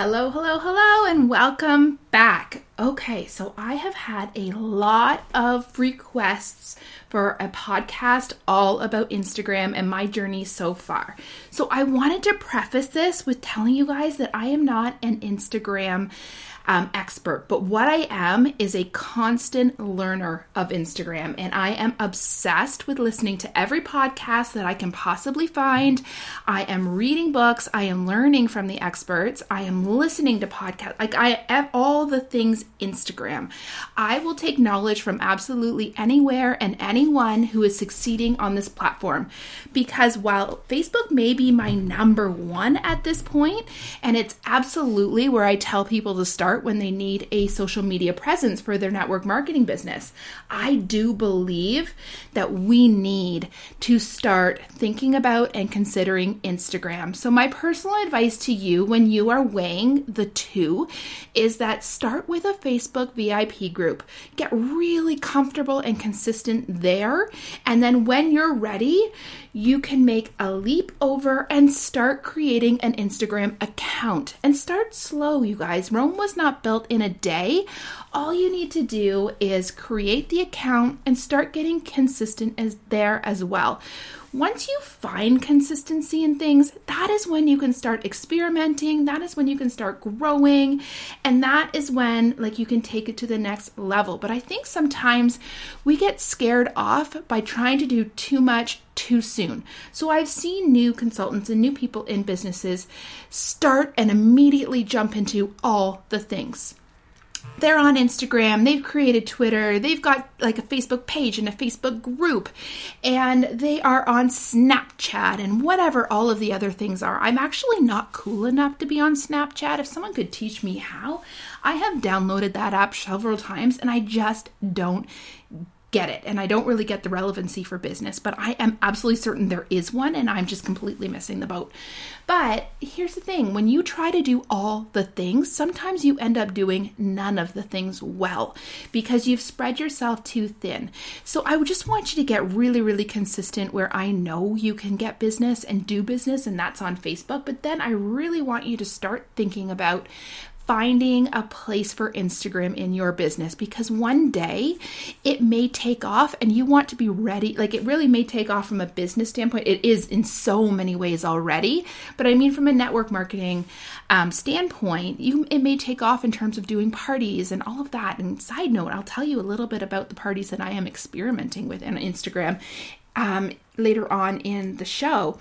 Hello, hello, hello, and welcome back. Okay, so I have had a lot of requests for a podcast all about Instagram and my journey so far. So I wanted to preface this with telling you guys that I am not an Instagram um, expert, but what I am is a constant learner of Instagram, and I am obsessed with listening to every podcast that I can possibly find. I am reading books, I am learning from the experts, I am listening to podcasts, like I have all the things Instagram. I will take knowledge from absolutely anywhere and anyone who is succeeding on this platform. Because while Facebook may be my number one at this point, and it's absolutely where I tell people to start start when they need a social media presence for their network marketing business. I do believe that we need to start thinking about and considering Instagram. So, my personal advice to you when you are weighing the two is that start with a Facebook VIP group. Get really comfortable and consistent there. And then when you're ready, you can make a leap over and start creating an Instagram account. And start slow, you guys. Rome was not built in a day. All you need to do is create the account and start getting consistent as there as well. Once you find consistency in things, that is when you can start experimenting, that is when you can start growing, and that is when like you can take it to the next level. But I think sometimes we get scared off by trying to do too much too soon. So I've seen new consultants and new people in businesses start and immediately jump into all the things they're on Instagram, they've created Twitter, they've got like a Facebook page and a Facebook group, and they are on Snapchat and whatever all of the other things are. I'm actually not cool enough to be on Snapchat. If someone could teach me how, I have downloaded that app several times and I just don't get it and I don't really get the relevancy for business, but I am absolutely certain there is one and I'm just completely missing the boat. But here's the thing when you try to do all the things, sometimes you end up doing none of the things well because you've spread yourself too thin. So I would just want you to get really, really consistent where I know you can get business and do business, and that's on Facebook. But then I really want you to start thinking about finding a place for Instagram in your business because one day it may take off and you want to be ready. Like it really may take off from a business standpoint. It is in so many ways already, but I mean from a network marketing um, standpoint, you it may take off in terms of doing parties and all of that. And side note, I'll tell you a little bit about the parties that I am experimenting with on Instagram um, later on in the show.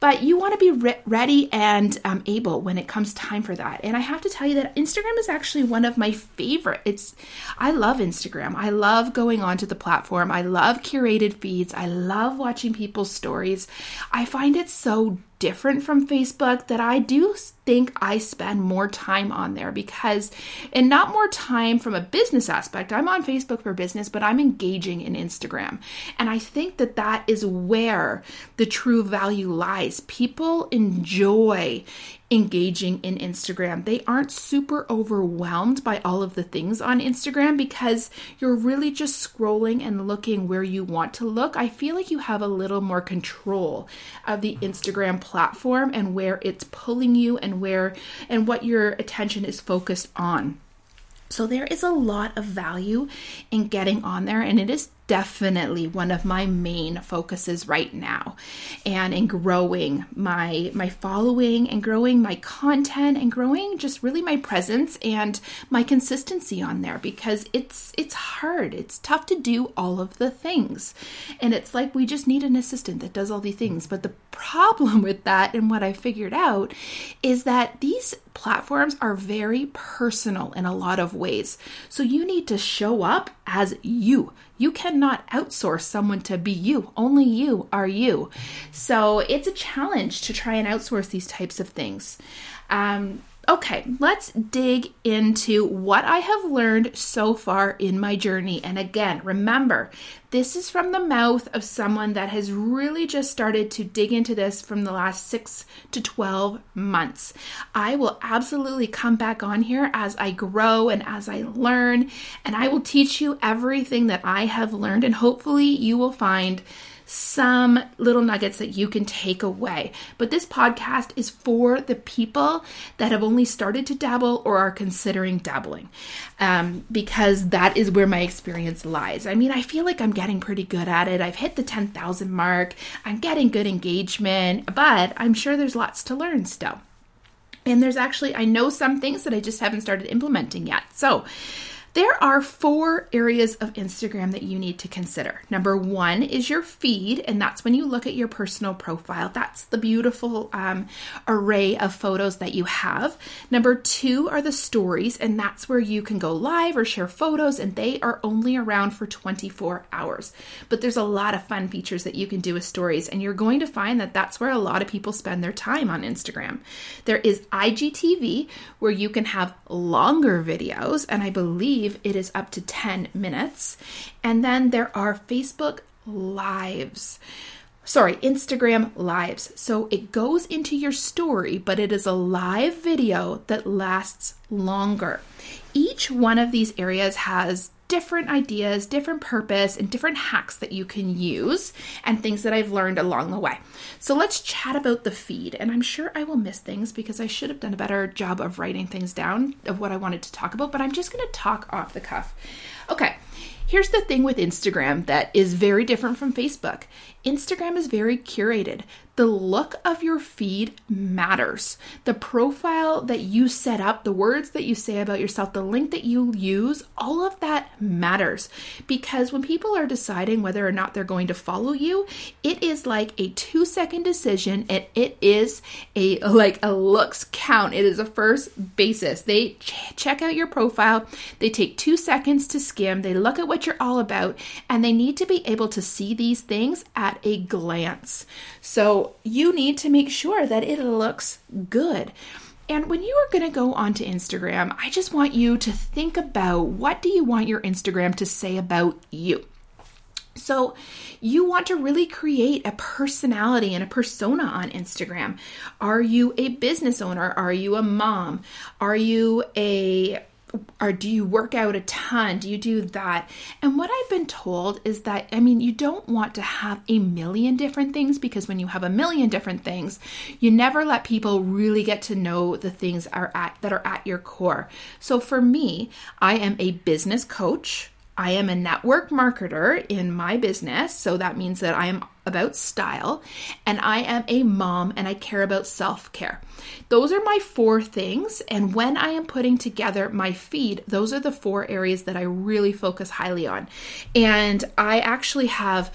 But you want to be re- ready and um, able when it comes time for that. And I have to tell you that Instagram is actually one of my favorite. It's I love Instagram. I love going onto the platform. I love curated feeds. I love watching people's stories. I find it so different from Facebook that I do think I spend more time on there because, and not more time from a business aspect. I'm on Facebook for business, but I'm engaging in Instagram. And I think that that is where the true value lies. People enjoy engaging in Instagram. They aren't super overwhelmed by all of the things on Instagram because you're really just scrolling and looking where you want to look. I feel like you have a little more control of the Instagram platform and where it's pulling you and where and what your attention is focused on. So there is a lot of value in getting on there and it is definitely one of my main focuses right now. And in growing my my following and growing my content and growing just really my presence and my consistency on there because it's it's hard. It's tough to do all of the things. And it's like we just need an assistant that does all the things. But the problem with that and what I figured out is that these platforms are very personal in a lot of ways so you need to show up as you you cannot outsource someone to be you. Only you are you. So it's a challenge to try and outsource these types of things. Um, Okay, let's dig into what I have learned so far in my journey. And again, remember, this is from the mouth of someone that has really just started to dig into this from the last six to 12 months. I will absolutely come back on here as I grow and as I learn, and I will teach you everything that I have learned, and hopefully, you will find some little nuggets that you can take away. But this podcast is for the people that have only started to dabble or are considering dabbling, um, because that is where my experience lies. I mean, I feel like I'm getting pretty good at it. I've hit the 10,000 mark, I'm getting good engagement, but I'm sure there's lots to learn still. And there's actually, I know some things that I just haven't started implementing yet. So, there are four areas of Instagram that you need to consider. Number one is your feed, and that's when you look at your personal profile. That's the beautiful um, array of photos that you have. Number two are the stories, and that's where you can go live or share photos, and they are only around for 24 hours. But there's a lot of fun features that you can do with stories, and you're going to find that that's where a lot of people spend their time on Instagram. There is IGTV, where you can have longer videos, and I believe believe it is up to 10 minutes. And then there are Facebook Lives. Sorry, Instagram Lives. So it goes into your story, but it is a live video that lasts longer. Each one of these areas has different ideas, different purpose, and different hacks that you can use and things that I've learned along the way. So let's chat about the feed. And I'm sure I will miss things because I should have done a better job of writing things down of what I wanted to talk about, but I'm just going to talk off the cuff. Okay. Here's the thing with Instagram that is very different from Facebook. Instagram is very curated. The look of your feed matters. The profile that you set up, the words that you say about yourself, the link that you use, all of that matters. Because when people are deciding whether or not they're going to follow you, it is like a two second decision and it is a like a looks count. It is a first basis. They ch- check out your profile, they take two seconds to skim, they look at what you're all about, and they need to be able to see these things at a glance. So you need to make sure that it looks good. And when you are going to go onto Instagram, I just want you to think about what do you want your Instagram to say about you? So, you want to really create a personality and a persona on Instagram. Are you a business owner? Are you a mom? Are you a or do you work out a ton? Do you do that? And what I've been told is that, I mean, you don't want to have a million different things because when you have a million different things, you never let people really get to know the things are at, that are at your core. So for me, I am a business coach. I am a network marketer in my business. So that means that I am about style and I am a mom and I care about self care. Those are my four things. And when I am putting together my feed, those are the four areas that I really focus highly on. And I actually have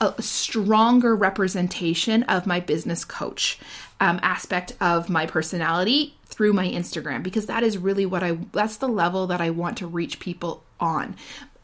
a stronger representation of my business coach um, aspect of my personality through my Instagram because that is really what I that's the level that I want to reach people on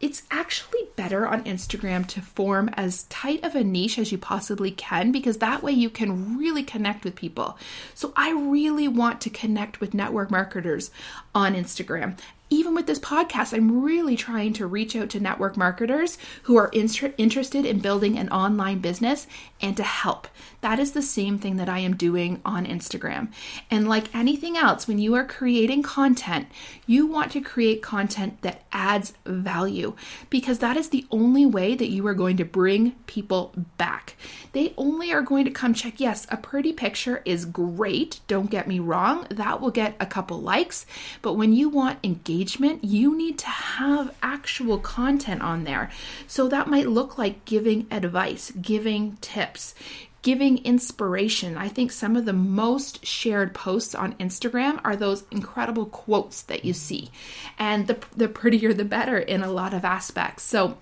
it's actually better on Instagram to form as tight of a niche as you possibly can because that way you can really connect with people. So I really want to connect with network marketers on Instagram even with this podcast, I'm really trying to reach out to network marketers who are inter- interested in building an online business and to help. That is the same thing that I am doing on Instagram. And like anything else, when you are creating content, you want to create content that adds value because that is the only way that you are going to bring people back. They only are going to come check. Yes, a pretty picture is great. Don't get me wrong. That will get a couple likes. But when you want engagement, engagement, you need to have actual content on there. So that might look like giving advice, giving tips, giving inspiration. I think some of the most shared posts on Instagram are those incredible quotes that you see. And the, the prettier, the better in a lot of aspects. So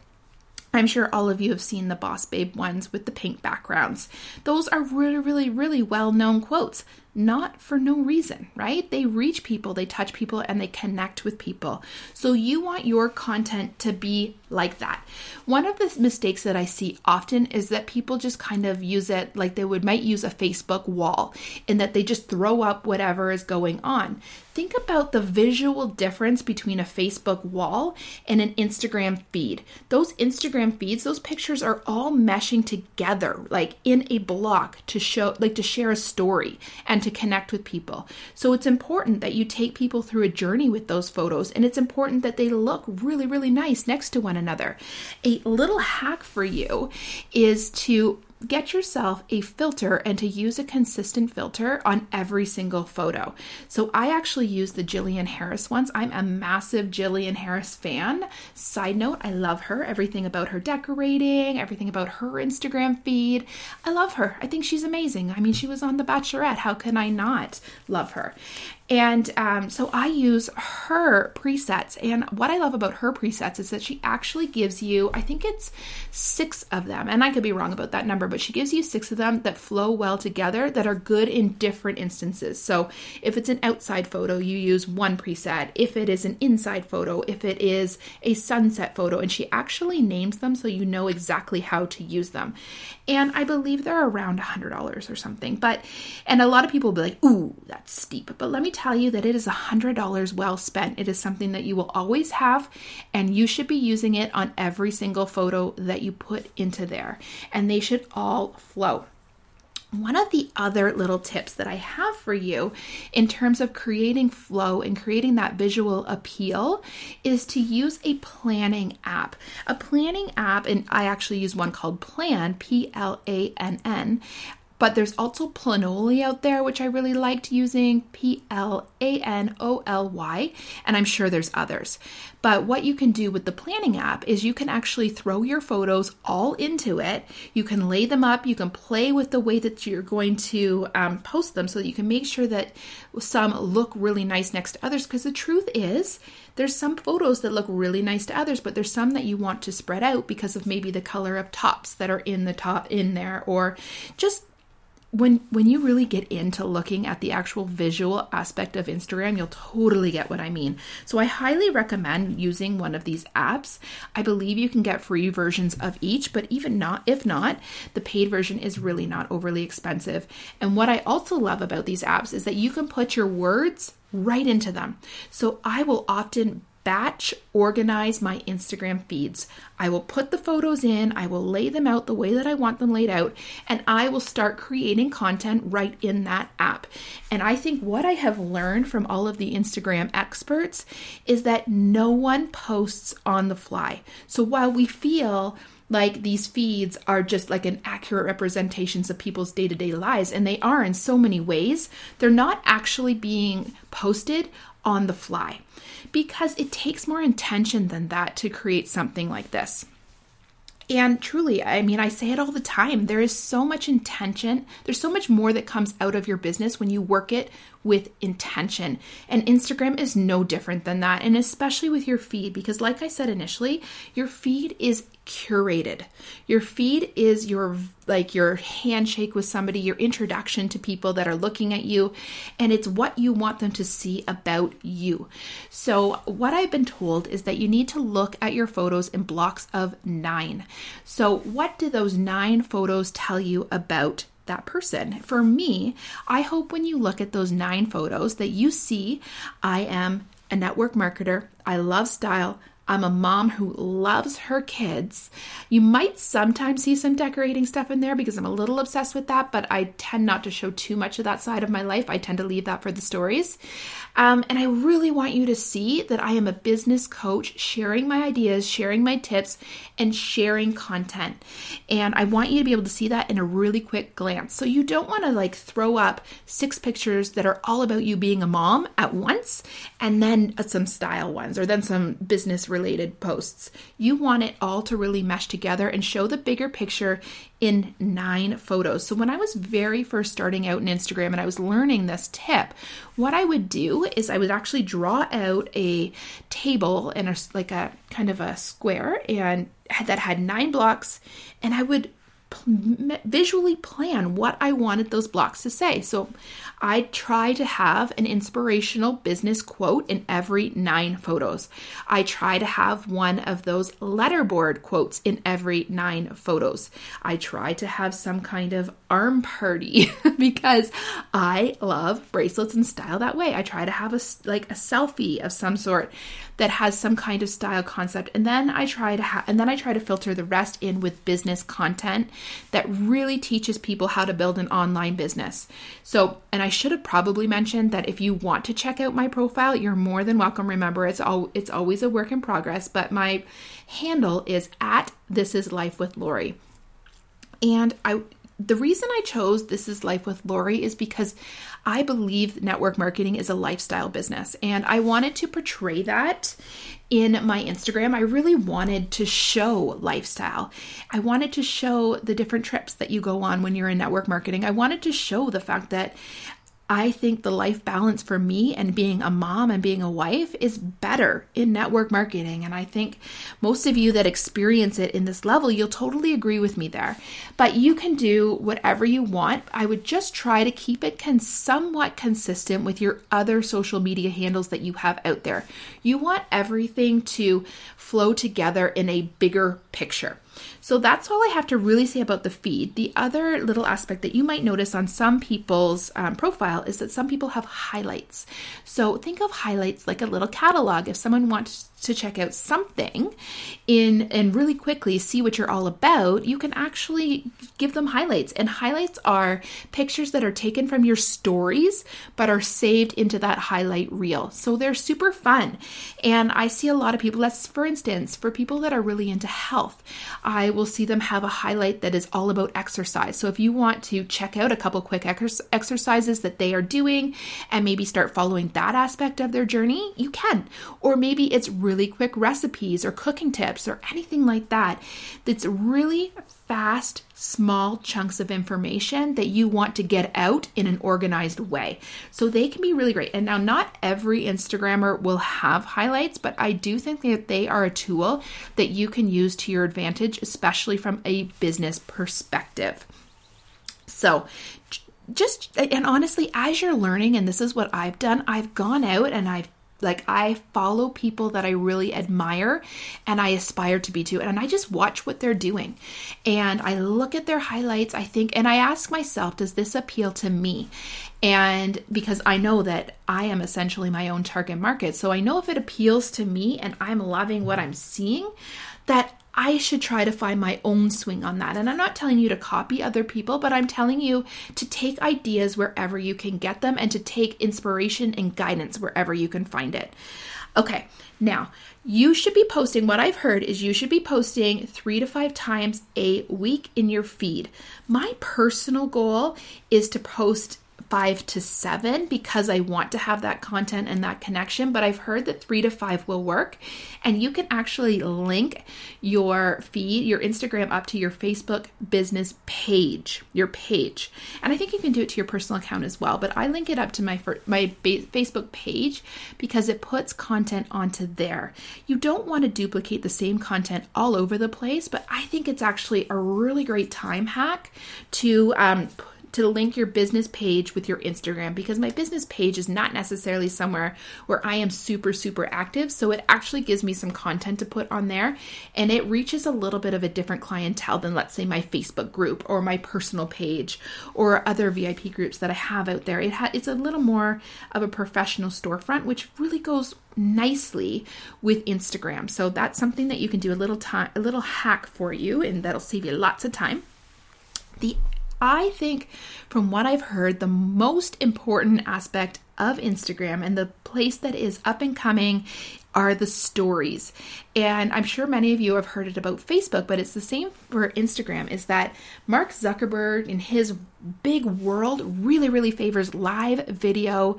I'm sure all of you have seen the Boss Babe ones with the pink backgrounds. Those are really, really, really well known quotes. Not for no reason, right? They reach people, they touch people, and they connect with people. So you want your content to be like that. One of the mistakes that I see often is that people just kind of use it like they would might use a Facebook wall in that they just throw up whatever is going on. Think about the visual difference between a Facebook wall and an Instagram feed. Those Instagram feeds, those pictures are all meshing together like in a block to show like to share a story and to connect with people. So it's important that you take people through a journey with those photos and it's important that they look really really nice next to one another. A little hack for you is to get yourself a filter and to use a consistent filter on every single photo. So I actually use the Jillian Harris ones. I'm a massive Jillian Harris fan. Side note, I love her. Everything about her decorating, everything about her Instagram feed. I love her. I think she's amazing. I mean, she was on The Bachelorette. How can I not love her? And um, so I use her presets. And what I love about her presets is that she actually gives you, I think it's six of them. And I could be wrong about that number, but she gives you six of them that flow well together that are good in different instances. So if it's an outside photo, you use one preset. If it is an inside photo, if it is a sunset photo, and she actually names them so you know exactly how to use them. And I believe they're around $100 or something. But, and a lot of people will be like, ooh, that's steep. But let me tell you that it is $100 well spent. It is something that you will always have, and you should be using it on every single photo that you put into there. And they should all flow. One of the other little tips that I have for you in terms of creating flow and creating that visual appeal is to use a planning app. A planning app, and I actually use one called Plann, P L A N N. But there's also Planoly out there, which I really liked using P L A N O L Y, and I'm sure there's others. But what you can do with the planning app is you can actually throw your photos all into it. You can lay them up, you can play with the way that you're going to um, post them so that you can make sure that some look really nice next to others. Because the truth is, there's some photos that look really nice to others, but there's some that you want to spread out because of maybe the color of tops that are in the top in there, or just when when you really get into looking at the actual visual aspect of Instagram, you'll totally get what I mean. So I highly recommend using one of these apps. I believe you can get free versions of each, but even not if not, the paid version is really not overly expensive. And what I also love about these apps is that you can put your words right into them. So I will often batch organize my Instagram feeds. I will put the photos in, I will lay them out the way that I want them laid out, and I will start creating content right in that app. And I think what I have learned from all of the Instagram experts is that no one posts on the fly. So while we feel like these feeds are just like an accurate representations of people's day-to-day lives and they are in so many ways they're not actually being posted on the fly because it takes more intention than that to create something like this. And truly, I mean, I say it all the time. There is so much intention. There's so much more that comes out of your business when you work it with intention. And Instagram is no different than that. And especially with your feed, because like I said initially, your feed is curated. Your feed is your like your handshake with somebody, your introduction to people that are looking at you, and it's what you want them to see about you. So, what I've been told is that you need to look at your photos in blocks of 9. So, what do those 9 photos tell you about that person. For me, I hope when you look at those nine photos that you see I am a network marketer, I love style, I'm a mom who loves her kids. You might sometimes see some decorating stuff in there because I'm a little obsessed with that, but I tend not to show too much of that side of my life. I tend to leave that for the stories. Um, and I really want you to see that I am a business coach sharing my ideas, sharing my tips, and sharing content. And I want you to be able to see that in a really quick glance. So you don't want to like throw up six pictures that are all about you being a mom at once and then some style ones or then some business posts. You want it all to really mesh together and show the bigger picture in nine photos. So when I was very first starting out in Instagram and I was learning this tip, what I would do is I would actually draw out a table and a like a kind of a square and that had nine blocks and I would visually plan what I wanted those blocks to say. So I try to have an inspirational business quote in every nine photos. I try to have one of those letterboard quotes in every nine photos. I try to have some kind of arm party because I love bracelets and style that way. I try to have a like a selfie of some sort that has some kind of style concept and then I try to have and then I try to filter the rest in with business content that really teaches people how to build an online business. So, and I should have probably mentioned that if you want to check out my profile, you're more than welcome. Remember, it's all it's always a work in progress, but my handle is at this is life with Lori. And I the reason I chose This is Life with Lori is because I believe network marketing is a lifestyle business and I wanted to portray that in my Instagram. I really wanted to show lifestyle. I wanted to show the different trips that you go on when you're in network marketing. I wanted to show the fact that I think the life balance for me and being a mom and being a wife is better in network marketing. And I think most of you that experience it in this level, you'll totally agree with me there. But you can do whatever you want. I would just try to keep it con- somewhat consistent with your other social media handles that you have out there. You want everything to flow together in a bigger picture. So that's all I have to really say about the feed. The other little aspect that you might notice on some people's um, profile is that some people have highlights. So think of highlights like a little catalog. If someone wants to check out something in and really quickly see what you're all about, you can actually give them highlights. And highlights are pictures that are taken from your stories but are saved into that highlight reel. So they're super fun. And I see a lot of people that's for instance, for people that are really into health, I will see them have a highlight that is all about exercise. So if you want to check out a couple quick ex- exercises that they are doing and maybe start following that aspect of their journey, you can. Or maybe it's really really quick recipes or cooking tips or anything like that that's really fast, small chunks of information that you want to get out in an organized way. So they can be really great. And now, not every Instagrammer will have highlights, but I do think that they are a tool that you can use to your advantage, especially from a business perspective. So, just and honestly, as you're learning, and this is what I've done, I've gone out and I've like I follow people that I really admire and I aspire to be to and I just watch what they're doing. And I look at their highlights, I think and I ask myself, does this appeal to me? And because I know that I am essentially my own target market. So I know if it appeals to me and I'm loving what I'm seeing, that I should try to find my own swing on that. And I'm not telling you to copy other people, but I'm telling you to take ideas wherever you can get them and to take inspiration and guidance wherever you can find it. Okay, now you should be posting. What I've heard is you should be posting three to five times a week in your feed. My personal goal is to post five to seven because I want to have that content and that connection. But I've heard that three to five will work. And you can actually link your feed, your Instagram up to your Facebook business page, your page. And I think you can do it to your personal account as well. But I link it up to my, my Facebook page because it puts content onto there. You don't want to duplicate the same content all over the place, but I think it's actually a really great time hack to um, to link your business page with your Instagram because my business page is not necessarily somewhere where I am super, super active. So it actually gives me some content to put on there and it reaches a little bit of a different clientele than, let's say, my Facebook group or my personal page or other VIP groups that I have out there. It ha- it's a little more of a professional storefront, which really goes nicely with Instagram. So that's something that you can do a little time, a little hack for you, and that'll save you lots of time. The I think, from what I've heard, the most important aspect of Instagram and the place that is up and coming are the stories. And I'm sure many of you have heard it about Facebook, but it's the same for Instagram is that Mark Zuckerberg in his big world really, really favors live video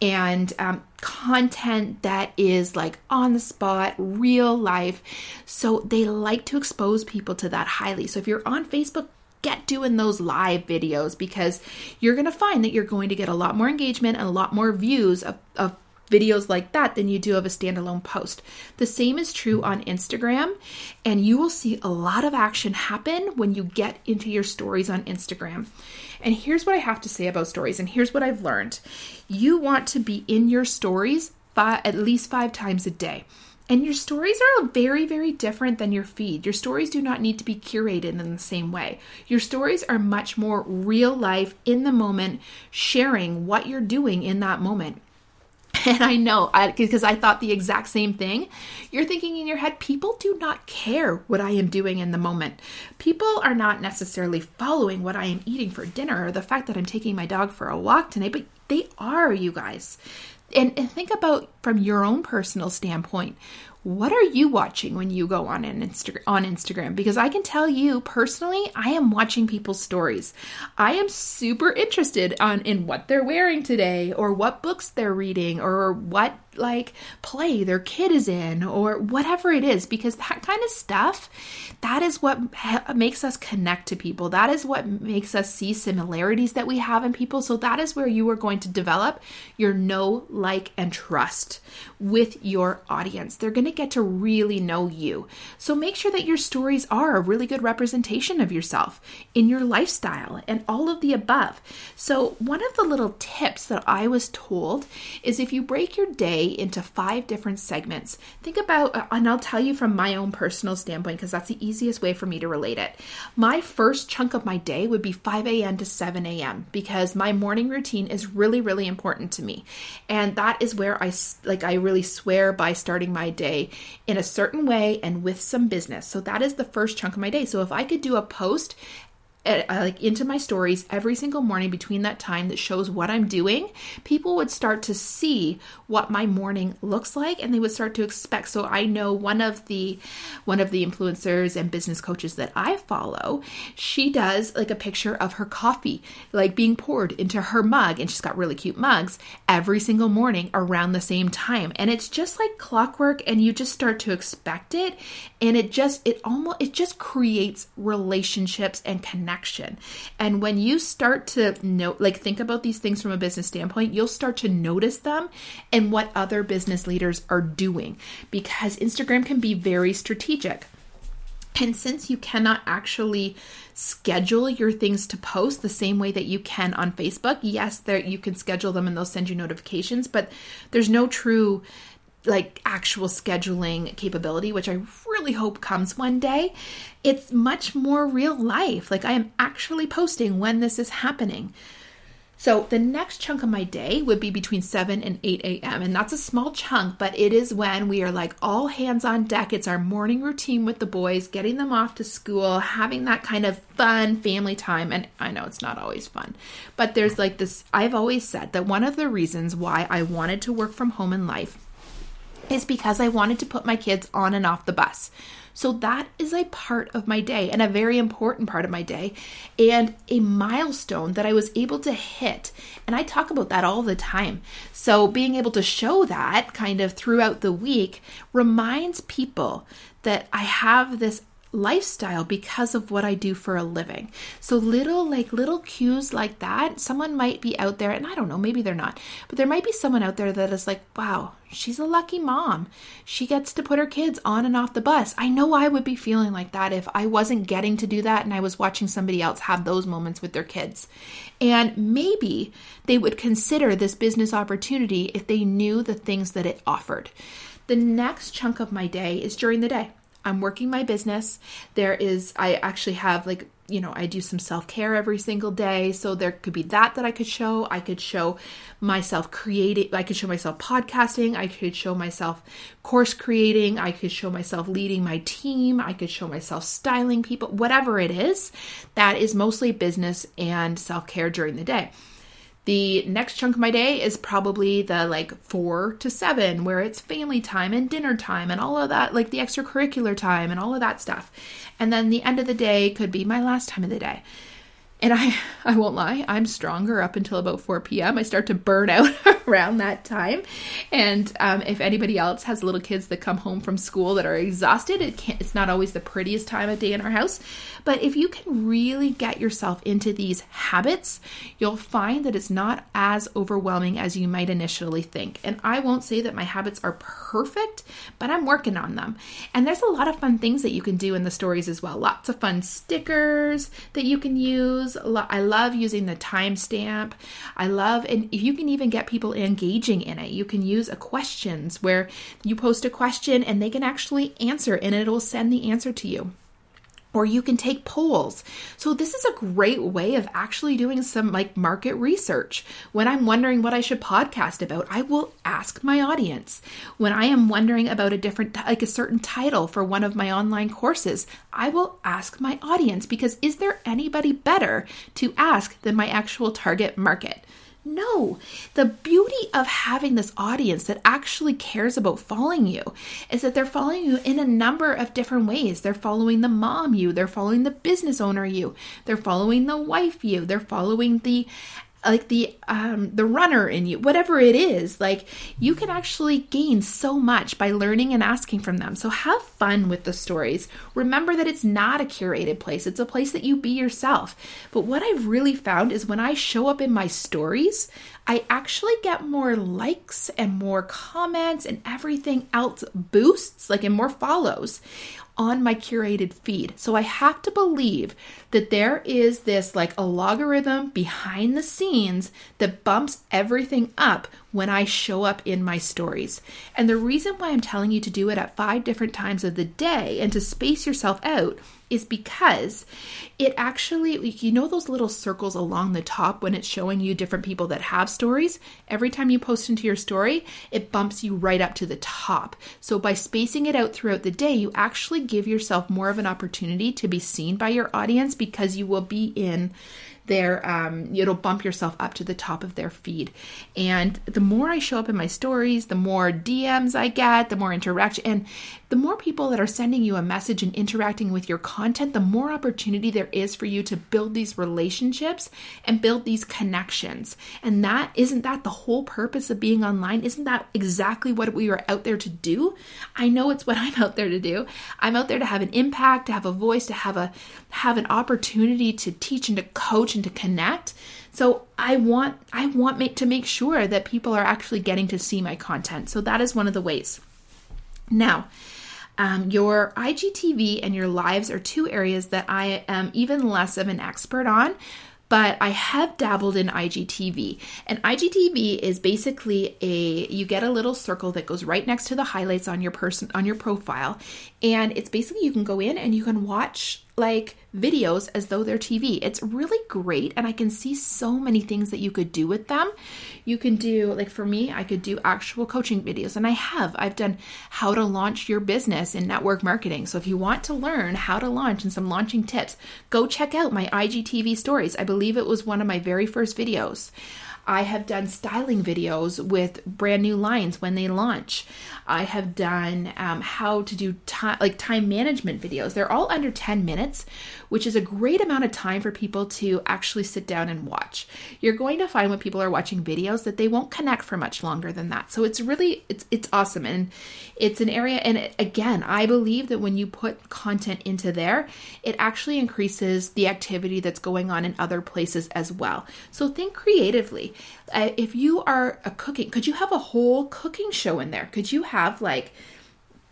and um, content that is like on the spot, real life. So they like to expose people to that highly. So if you're on Facebook, get doing those live videos because you're going to find that you're going to get a lot more engagement and a lot more views of, of videos like that than you do of a standalone post. The same is true on Instagram, and you will see a lot of action happen when you get into your stories on Instagram. And here's what I have to say about stories, and here's what I've learned you want to be in your stories five, at least five times a day. And your stories are very, very different than your feed. Your stories do not need to be curated in the same way. Your stories are much more real life, in the moment, sharing what you're doing in that moment. And I know because I, I, thought the exact same thing. You're thinking in your head, people do not care what I am doing in the moment. People are not necessarily following what I am eating for dinner or the fact that I'm taking my dog for a walk tonight, but they are, you guys. And, and think about from your own personal standpoint what are you watching when you go on an Insta- on Instagram? Because I can tell you personally, I am watching people's stories. I am super interested on in what they're wearing today, or what books they're reading, or what like play their kid is in or whatever it is because that kind of stuff that is what makes us connect to people that is what makes us see similarities that we have in people so that is where you are going to develop your know like and trust with your audience they're going to get to really know you so make sure that your stories are a really good representation of yourself in your lifestyle and all of the above so one of the little tips that i was told is if you break your day into five different segments. Think about, uh, and I'll tell you from my own personal standpoint because that's the easiest way for me to relate it. My first chunk of my day would be 5 a.m. to 7 a.m. because my morning routine is really, really important to me. And that is where I like, I really swear by starting my day in a certain way and with some business. So that is the first chunk of my day. So if I could do a post Uh, like into my stories every single morning between that time that shows what I'm doing, people would start to see what my morning looks like and they would start to expect. So I know one of the one of the influencers and business coaches that I follow, she does like a picture of her coffee like being poured into her mug and she's got really cute mugs every single morning around the same time. And it's just like clockwork and you just start to expect it and it just it almost it just creates relationships and connections action. And when you start to know, like think about these things from a business standpoint, you'll start to notice them and what other business leaders are doing because Instagram can be very strategic. And since you cannot actually schedule your things to post the same way that you can on Facebook, yes, there you can schedule them and they'll send you notifications, but there's no true like actual scheduling capability, which I really hope comes one day, it's much more real life. Like I am actually posting when this is happening. So the next chunk of my day would be between 7 and 8 a.m. And that's a small chunk, but it is when we are like all hands on deck. It's our morning routine with the boys, getting them off to school, having that kind of fun family time. And I know it's not always fun, but there's like this. I've always said that one of the reasons why I wanted to work from home in life is because I wanted to put my kids on and off the bus. So that is a part of my day and a very important part of my day and a milestone that I was able to hit. And I talk about that all the time. So being able to show that kind of throughout the week reminds people that I have this lifestyle because of what I do for a living. So little like little cues like that, someone might be out there and I don't know, maybe they're not. But there might be someone out there that is like, "Wow, she's a lucky mom. She gets to put her kids on and off the bus." I know I would be feeling like that if I wasn't getting to do that and I was watching somebody else have those moments with their kids. And maybe they would consider this business opportunity if they knew the things that it offered. The next chunk of my day is during the day. I'm working my business. There is, I actually have like, you know, I do some self care every single day. So there could be that that I could show. I could show myself creating, I could show myself podcasting. I could show myself course creating. I could show myself leading my team. I could show myself styling people, whatever it is. That is mostly business and self care during the day. The next chunk of my day is probably the like four to seven, where it's family time and dinner time and all of that, like the extracurricular time and all of that stuff. And then the end of the day could be my last time of the day. And I, I won't lie, I'm stronger up until about 4 p.m. I start to burn out around that time. And um, if anybody else has little kids that come home from school that are exhausted, it can't, it's not always the prettiest time of day in our house. But if you can really get yourself into these habits, you'll find that it's not as overwhelming as you might initially think. And I won't say that my habits are perfect, but I'm working on them. And there's a lot of fun things that you can do in the stories as well. Lots of fun stickers that you can use I love using the timestamp. I love, and you can even get people engaging in it. You can use a questions where you post a question and they can actually answer and it'll send the answer to you or you can take polls. So this is a great way of actually doing some like market research. When I'm wondering what I should podcast about, I will ask my audience. When I am wondering about a different like a certain title for one of my online courses, I will ask my audience because is there anybody better to ask than my actual target market? No, the beauty of having this audience that actually cares about following you is that they're following you in a number of different ways. They're following the mom you, they're following the business owner you, they're following the wife you, they're following the like the um the runner in you whatever it is like you can actually gain so much by learning and asking from them. So have fun with the stories. Remember that it's not a curated place. It's a place that you be yourself. But what i've really found is when i show up in my stories i actually get more likes and more comments and everything else boosts like and more follows on my curated feed. So I have to believe that there is this like a logarithm behind the scenes that bumps everything up when I show up in my stories. And the reason why I'm telling you to do it at five different times of the day and to space yourself out is because it actually, you know, those little circles along the top when it's showing you different people that have stories? Every time you post into your story, it bumps you right up to the top. So by spacing it out throughout the day, you actually give yourself more of an opportunity to be seen by your audience because you will be in their um, it'll bump yourself up to the top of their feed. And the more i show up in my stories the more dms i get the more interaction and the more people that are sending you a message and interacting with your content the more opportunity there is for you to build these relationships and build these connections and that isn't that the whole purpose of being online isn't that exactly what we are out there to do i know it's what i'm out there to do i'm out there to have an impact to have a voice to have a have an opportunity to teach and to coach and to connect. So I want I want to make sure that people are actually getting to see my content. So that is one of the ways. Now, um, your IGTV and your lives are two areas that I am even less of an expert on but I have dabbled in IGTV. And IGTV is basically a you get a little circle that goes right next to the highlights on your person on your profile and it's basically you can go in and you can watch like videos as though they're TV. It's really great, and I can see so many things that you could do with them. You can do, like for me, I could do actual coaching videos, and I have. I've done how to launch your business in network marketing. So if you want to learn how to launch and some launching tips, go check out my IGTV stories. I believe it was one of my very first videos. I have done styling videos with brand new lines when they launch. I have done um, how to do time like time management videos. They're all under 10 minutes, which is a great amount of time for people to actually sit down and watch. You're going to find when people are watching videos that they won't connect for much longer than that. So it's really it's it's awesome and it's an area and again, I believe that when you put content into there, it actually increases the activity that's going on in other places as well. So think creatively. Uh, if you are a cooking, could you have a whole cooking show in there? Could you have like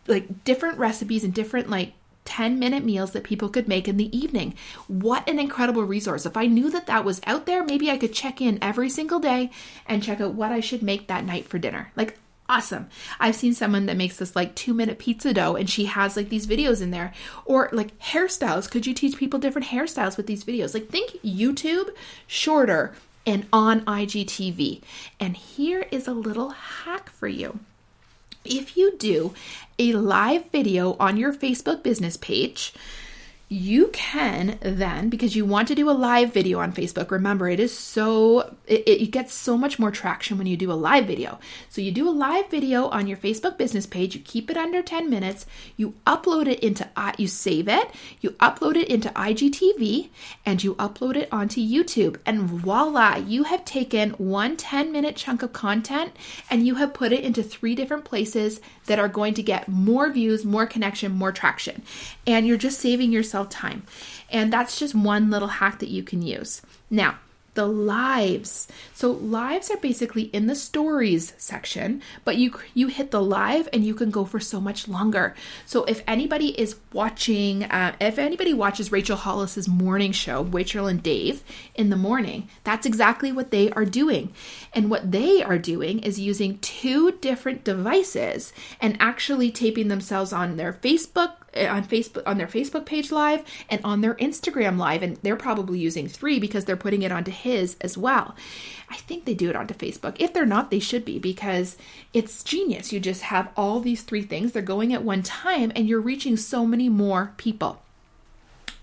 like different recipes and different like 10 minute meals that people could make in the evening. What an incredible resource. If I knew that that was out there, maybe I could check in every single day and check out what I should make that night for dinner. Like, awesome. I've seen someone that makes this like two minute pizza dough and she has like these videos in there. Or like hairstyles. Could you teach people different hairstyles with these videos? Like, think YouTube shorter and on IGTV. And here is a little hack for you. If you do a live video on your Facebook business page, you can then because you want to do a live video on facebook remember it is so it, it, gets so much more traction when you do a live video. So you do a live video on your facebook business page you keep it under 10 minutes you upload it into you save it you upload it into igtv and you upload it onto youtube. And voila you have taken one 10 minute chunk of content and you have put it into three different places that are going to get more views more connection more traction. And you're just saving yourself yourself time. And that's just one little hack that you can use. Now, the lives. So lives are basically in the stories section, but you you hit the live and you can go for so much longer. So if anybody is watching, uh, if anybody watches Rachel Hollis's morning show, Rachel and Dave in the morning, that's exactly what they are doing. And what they are doing is using two different devices and actually taping themselves on their Facebook Eh, on Facebook on their Facebook page live and on their Instagram live and they're probably using 3 because they're putting it onto his as well. I think they do it onto Facebook. If they're not, they should be because it's genius. You just have all these three things, they're going at one time and you're reaching so many more people.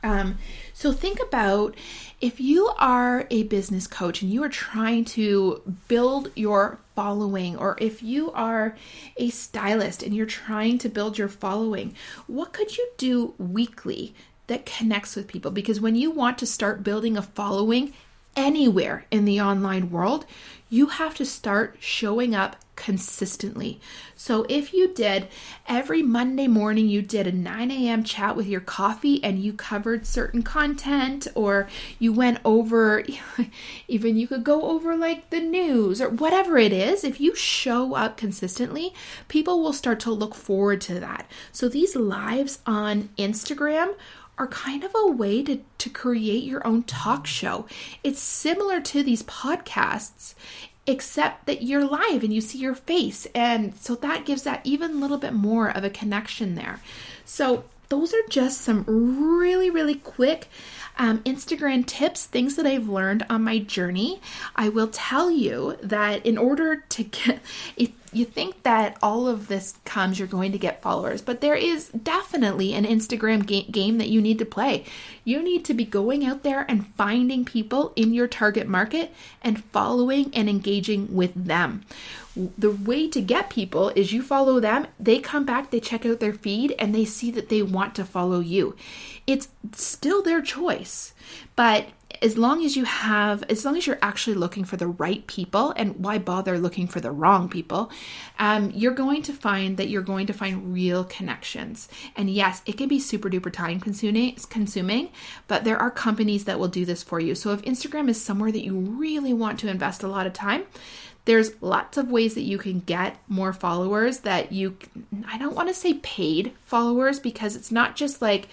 Um, so think about if you are a business coach and you are trying to build your following, or if you are a stylist and you're trying to build your following, what could you do weekly that connects with people? Because when you want to start building a following anywhere in the online world, you have to start showing up consistently. So if you did every Monday morning, you did a 9 a.m. chat with your coffee and you covered certain content, or you went over, even you could go over like the news or whatever it is, if you show up consistently, people will start to look forward to that. So these lives on Instagram are kind of a way to, to create your own talk show. It's similar to these podcasts, except that you're live and you see your face. And so that gives that even a little bit more of a connection there. So those are just some really, really quick um, Instagram tips, things that I've learned on my journey. I will tell you that in order to get, you think that all of this comes, you're going to get followers, but there is definitely an Instagram ga- game that you need to play. You need to be going out there and finding people in your target market and following and engaging with them. The way to get people is you follow them, they come back, they check out their feed, and they see that they want to follow you. It's still their choice, but as long as you have, as long as you're actually looking for the right people, and why bother looking for the wrong people, um, you're going to find that you're going to find real connections. And yes, it can be super duper time consuming, consuming, but there are companies that will do this for you. So if Instagram is somewhere that you really want to invest a lot of time, there's lots of ways that you can get more followers that you I don't want to say paid followers because it's not just like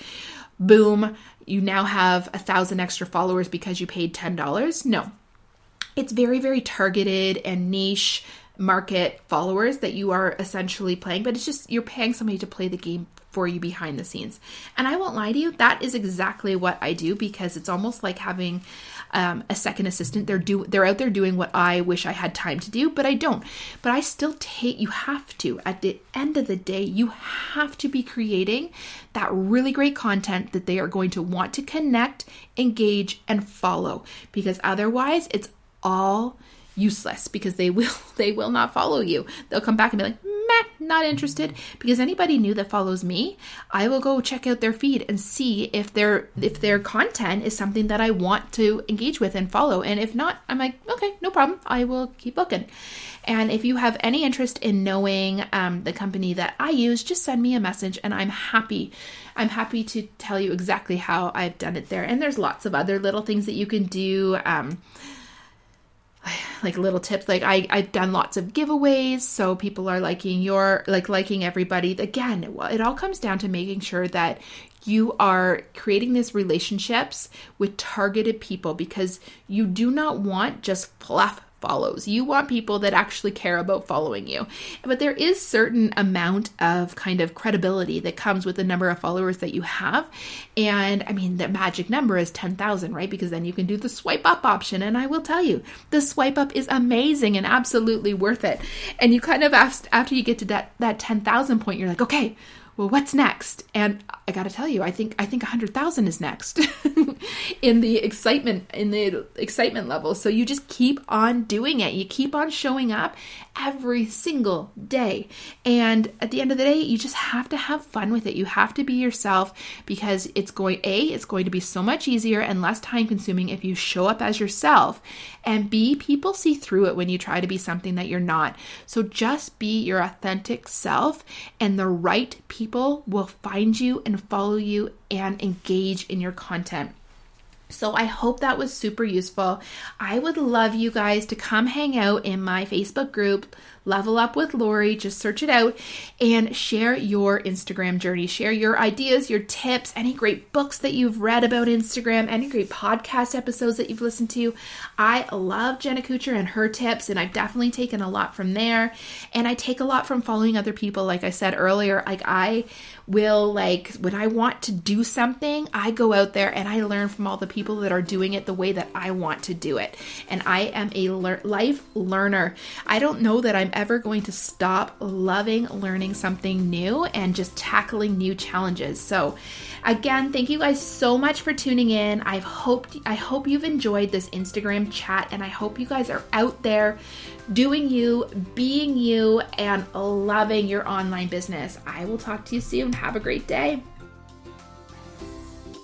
boom you now have a thousand extra followers because you paid $10. No. It's very, very targeted and niche market followers that you are essentially playing, but it's just you're paying somebody to play the game for you behind the scenes. And I won't lie to you, that is exactly what I do because it's almost like having um, a second assistant. They're do they're out there doing what I wish I had time to do, but I don't. But I still take. You have to. At the end of the day, you have to be creating that really great content that they are going to want to connect, engage, and follow. Because otherwise, it's all useless because they will they will not follow you. They'll come back and be like, meh, not interested. Because anybody new that follows me, I will go check out their feed and see if their if their content is something that I want to engage with and follow. And if not, I'm like, okay, no problem. I will keep looking. And if you have any interest in knowing um, the company that I use, just send me a message, and I'm happy. I'm happy to tell you exactly how I've done it there. And there's lots of other little things that you can do. Um, like little tips. Like I, i've done lots of giveaways so people are liking your like liking everybody. Again it all comes down to making sure that you are creating these relationships with targeted people because you do not want just fluff follows. You want people that actually care about following you. But there is certain amount of kind of credibility that comes with the number of followers that you have. And I mean, the magic number is 10,000, right? Because then you can do the swipe up option. And I will tell you, the swipe up is amazing and absolutely worth it. And you kind of after you get to that, that 10,000 point, you're like, okay, well, what's next? And I got to tell you, I think I think 100,000 is next in the excitement in the excitement level. So you just keep on doing it. You keep on showing up every single day. And at the end of the day, you just have to have fun with it. You have to be yourself because it's going A, it's going to be so much easier and less time consuming if you show up as yourself. And B, people see through it when you try to be something that you're not. So just be your authentic self and the right people will find you and follow you and engage in your content. So I hope that was super useful. I would love you guys to come hang out in my Facebook group, Level Up with Lori. Just search it out and share your Instagram journey. Share your ideas, your tips, any great books that you've read about Instagram, any great podcast episodes that you've listened to. I love Jenna Kutcher and her tips, and I've definitely taken a lot from there. And I take a lot from following other people. Like I said earlier, like I will like when I want to do something, I go out there and I learn from all the people that are doing it the way that I want to do it. And I am a le- life learner. I don't know that I'm ever going to stop loving learning something new and just tackling new challenges. So, again, thank you guys so much for tuning in. I hope I hope you've enjoyed this Instagram chat and I hope you guys are out there doing you, being you, and loving your online business. I will talk to you soon. Have a great day.